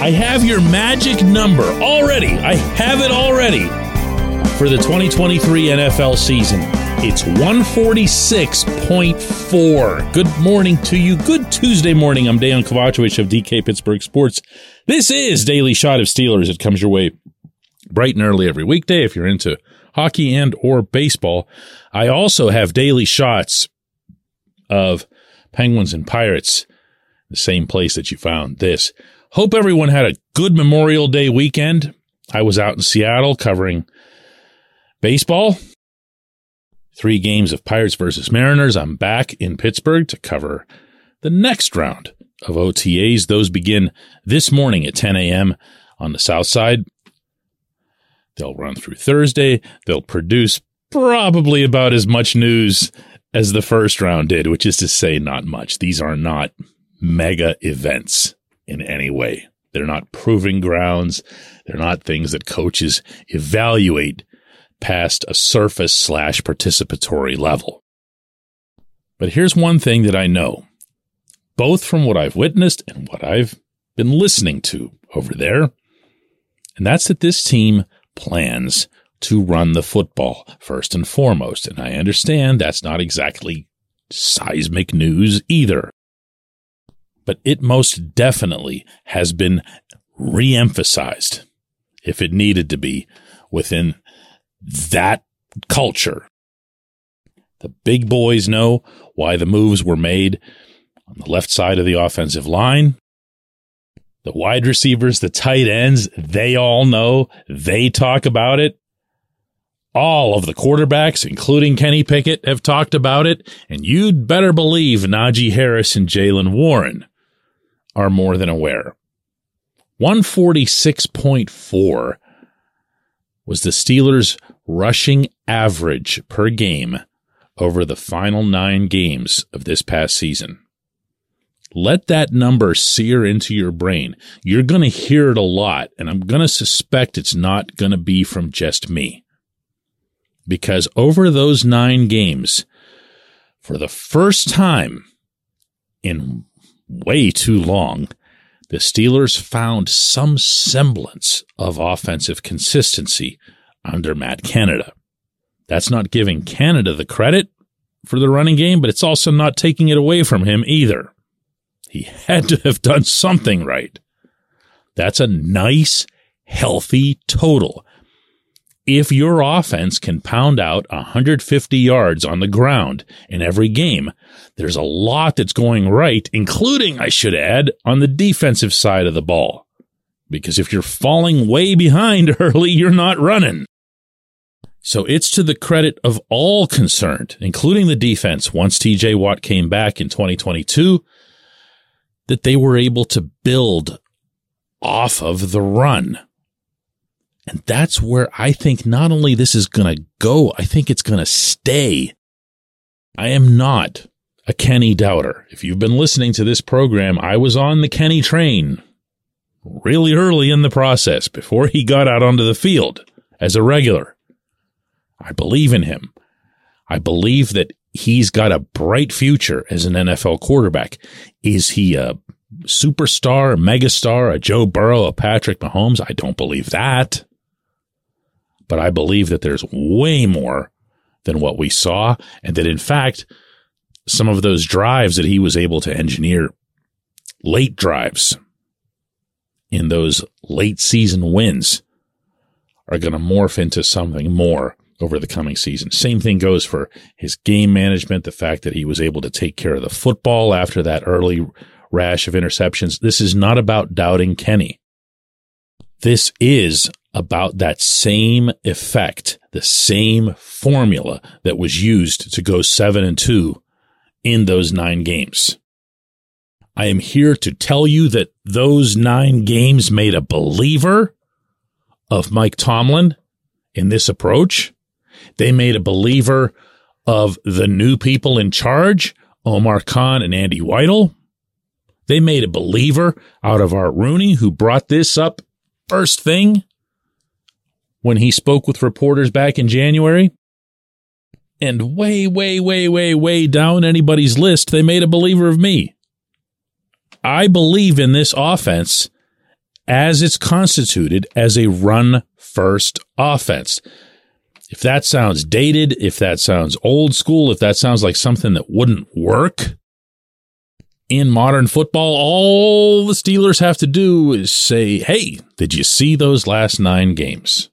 I have your magic number already. I have it already for the 2023 NFL season. It's 146.4. Good morning to you. Good Tuesday morning. I'm Dejan Kovacevic of DK Pittsburgh Sports. This is Daily Shot of Steelers. It comes your way bright and early every weekday if you're into hockey and or baseball. I also have daily shots of Penguins and Pirates, the same place that you found this. Hope everyone had a good Memorial Day weekend. I was out in Seattle covering baseball three games of Pirates versus Mariners. I'm back in Pittsburgh to cover the next round of OTAs. Those begin this morning at 10 a.m. on the south side. They'll run through Thursday. They'll produce probably about as much news as the first round did, which is to say, not much. These are not mega events in any way. They're not proving grounds. They're not things that coaches evaluate past a surface slash participatory level. But here's one thing that I know, both from what I've witnessed and what I've been listening to over there, and that's that this team plans to run the football first and foremost. And I understand that's not exactly seismic news either. But it most definitely has been reemphasized, if it needed to be, within that culture. The big boys know why the moves were made on the left side of the offensive line. The wide receivers, the tight ends, they all know. They talk about it. All of the quarterbacks, including Kenny Pickett, have talked about it. And you'd better believe Najee Harris and Jaylen Warren are more than aware. 146.4 was the Steelers' rushing average per game over the final nine games of this past season. Let that number sear into your brain. You're going to hear it a lot, and I'm going to suspect it's not going to be from just me. Because over those nine games, for the first time in way too long, the Steelers found some semblance of offensive consistency under Matt Canada. That's not giving Canada the credit for the running game, but it's also not taking it away from him either. He had to have done something right. That's a nice, healthy total if your offense can pound out 150 yards on the ground in every game, there's a lot that's going right, including, I should add, on the defensive side of the ball. Because if you're falling way behind early, you're not running. So it's to the credit of all concerned, including the defense, once TJ Watt came back in 2022, that they were able to build off of the run. And that's where I think not only this is going to go, I think it's going to stay. I am not a Kenny doubter. If you've been listening to this program, I was on the Kenny train really early in the process before he got out onto the field as a regular. I believe in him. I believe that he's got a bright future as an NFL quarterback. Is he a superstar, a megastar, a Joe Burrow, a Patrick Mahomes? I don't believe that but I believe that there's way more than what we saw. And that in fact, some of those drives that he was able to engineer, late drives in those late season wins, are going to morph into something more over the coming season. Same thing goes for his game management, the fact that he was able to take care of the football after that early rash of interceptions. This is not about doubting Kenny. This is about that same effect, the same formula that was used to go seven and two in those nine games. I am here to tell you that those nine games made a believer of Mike Tomlin in this approach. They made a believer of the new people in charge, Omar Khan and Andy Weidl. They made a believer out of Art Rooney, who brought this up first thing when he spoke with reporters back in January. And way, way, way, way, way down anybody's list, they made a believer of me. I believe in this offense as it's constituted as a run first offense. If that sounds dated, if that sounds old school, if that sounds like something that wouldn't work in modern football, all the Steelers have to do is say, Hey, did you see those last nine games?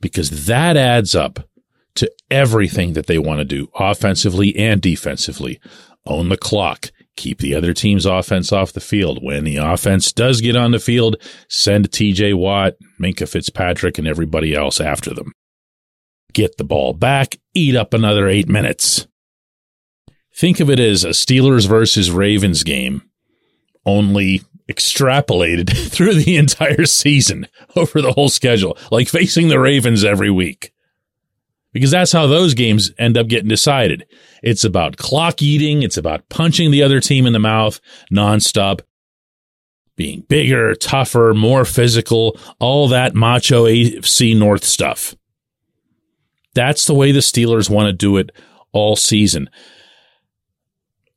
Because that adds up to everything that they want to do offensively and defensively. Own the clock. Keep the other team's offense off the field. When the offense does get on the field, send TJ Watt, Minkah Fitzpatrick, and everybody else after them. Get the ball back, eat up another eight minutes. Think of it as a Steelers versus Ravens game, only extrapolated through the entire season over the whole schedule, like facing the Ravens every week because that's how those games end up getting decided. It's about clock eating. It's about punching the other team in the mouth nonstop, being bigger, tougher, more physical, all that macho AFC North stuff. That's the way the Steelers want to do it all season.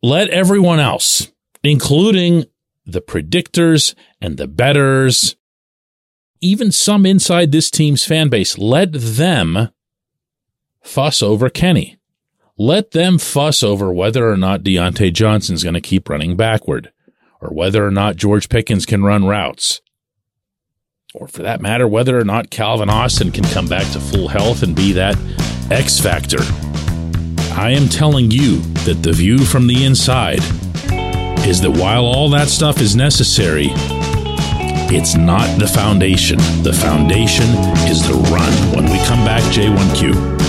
Let everyone else, including the predictors and the betters, even some inside this team's fan base, let them fuss over Kenny. Let them fuss over whether or not Diontae Johnson's going to keep running backward, or whether or not George Pickens can run routes, or for that matter, whether or not Calvin Austin can come back to full health and be that X factor. I am telling you that the view from the inside is that while all that stuff is necessary, it's not the foundation. The foundation is the run. When we come back, J1Q.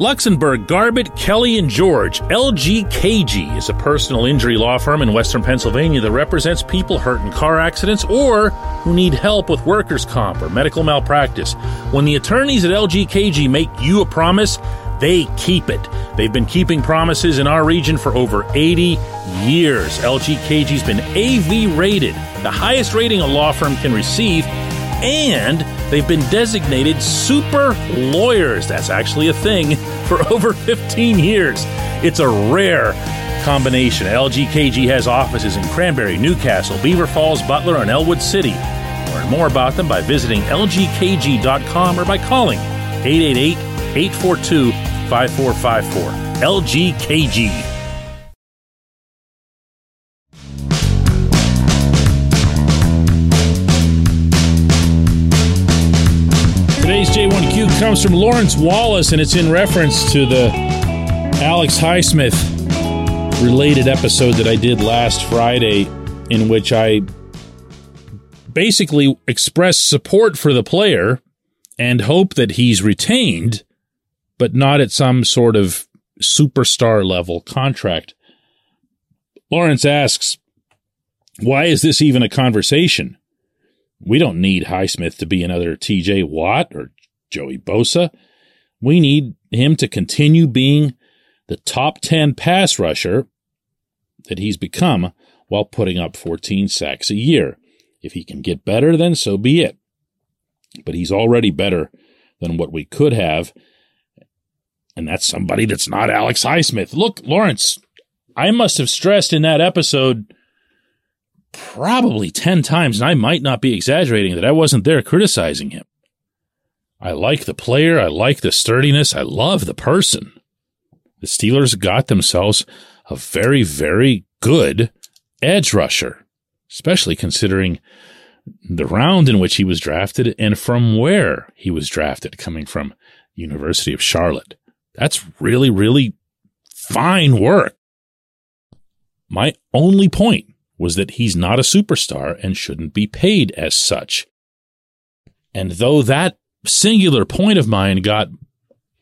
Luxenberg, Garbett, Kelly, and George, LGKG is a personal injury law firm in Western Pennsylvania that represents people hurt in car accidents or who need help with workers' comp or medical malpractice. When the attorneys at LGKG make you a promise, they keep it. They've been keeping promises in our region for over 80 years. LGKG's been AV rated, the highest rating a law firm can receive and they've been designated super lawyers. That's actually a thing for over 15 years. It's a rare combination. LGKG has offices in Cranberry, New Castle, Beaver Falls, Butler, and Ellwood City. Learn more about them by visiting lgkg.com or by calling 888 842 5454. LGKG. Today's J1Q comes from Lawrence Wallace, and it's in reference to the Alex Highsmith related episode that I did last Friday, in which I basically expressed support for the player and hope that he's retained, but not at some sort of superstar level contract. Lawrence asks, why is this even a conversation? We don't need Highsmith to be another TJ Watt or Joey Bosa. We need him to continue being the top 10 pass rusher that he's become while putting up 14 sacks a year. If he can get better, then so be it. But he's already better than what we could have. And that's somebody that's not Alex Highsmith. Look, Lawrence, I must have stressed in that episode probably 10 times, and I might not be exaggerating, that I wasn't there criticizing him. I like the player. I like the sturdiness. I love the person. The Steelers got themselves a very, very good edge rusher, especially considering the round in which he was drafted and from where he was drafted, coming from University of Charlotte. That's really, really fine work. My only point was that he's not a superstar and shouldn't be paid as such. And though that singular point of mine got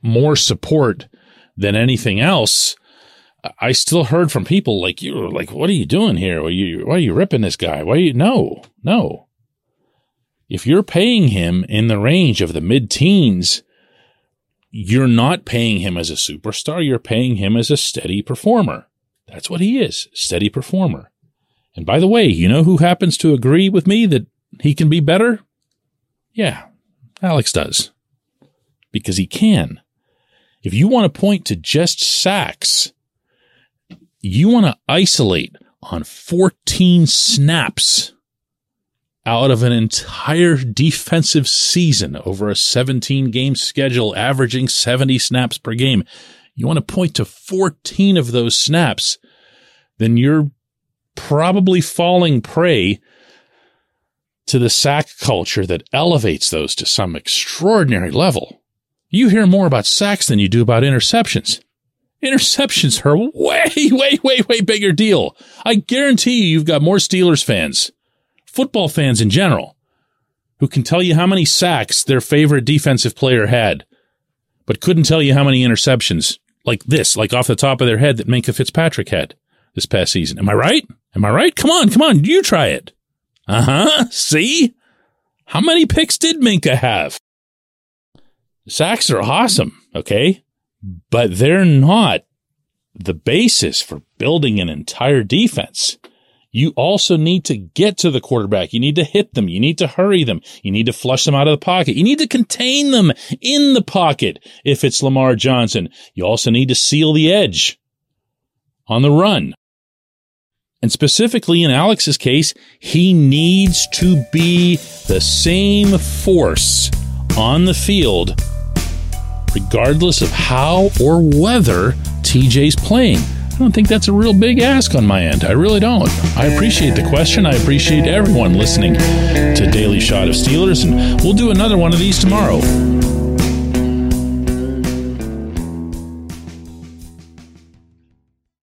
more support than anything else, I still heard from people like you were like, what are you doing here? Why are you, why are you ripping this guy? Why you, no, no. If you're paying him in the range of the mid teens, you're not paying him as a superstar. You're paying him as a steady performer. That's what he is. Steady performer. And by the way, you know who happens to agree with me that he can be better? Yeah, Alex does. Because he can. If you want to point to just sacks, you want to isolate on 14 snaps out of an entire defensive season over a 17 game schedule, averaging 70 snaps per game. You want to point to 14 of those snaps, then you're probably falling prey to the sack culture that elevates those to some extraordinary level. You hear more about sacks than you do about interceptions. Interceptions are way, way, way, way bigger deal. I guarantee you, you've got more Steelers fans, football fans in general, who can tell you how many sacks their favorite defensive player had, but couldn't tell you how many interceptions, like this, like off the top of their head, that Minkah Fitzpatrick had this past season. Am I right? Am I right? Come on, come on, you try it. Uh huh. See? How many picks did Minkah have? Sacks are awesome, okay? but they're not the basis for building an entire defense. You also need to get to the quarterback. You need to hit them. You need to hurry them. You need to flush them out of the pocket. You need to contain them in the pocket if it's Lamar Johnson. You also need to seal the edge on the run. And specifically in Alex's case, he needs to be the same force on the field regardless of how or whether TJ's playing. I don't think that's a real big ask on my end. I really don't. I appreciate the question. I appreciate everyone listening to Daily Shot of Steelers, and we'll do another one of these tomorrow.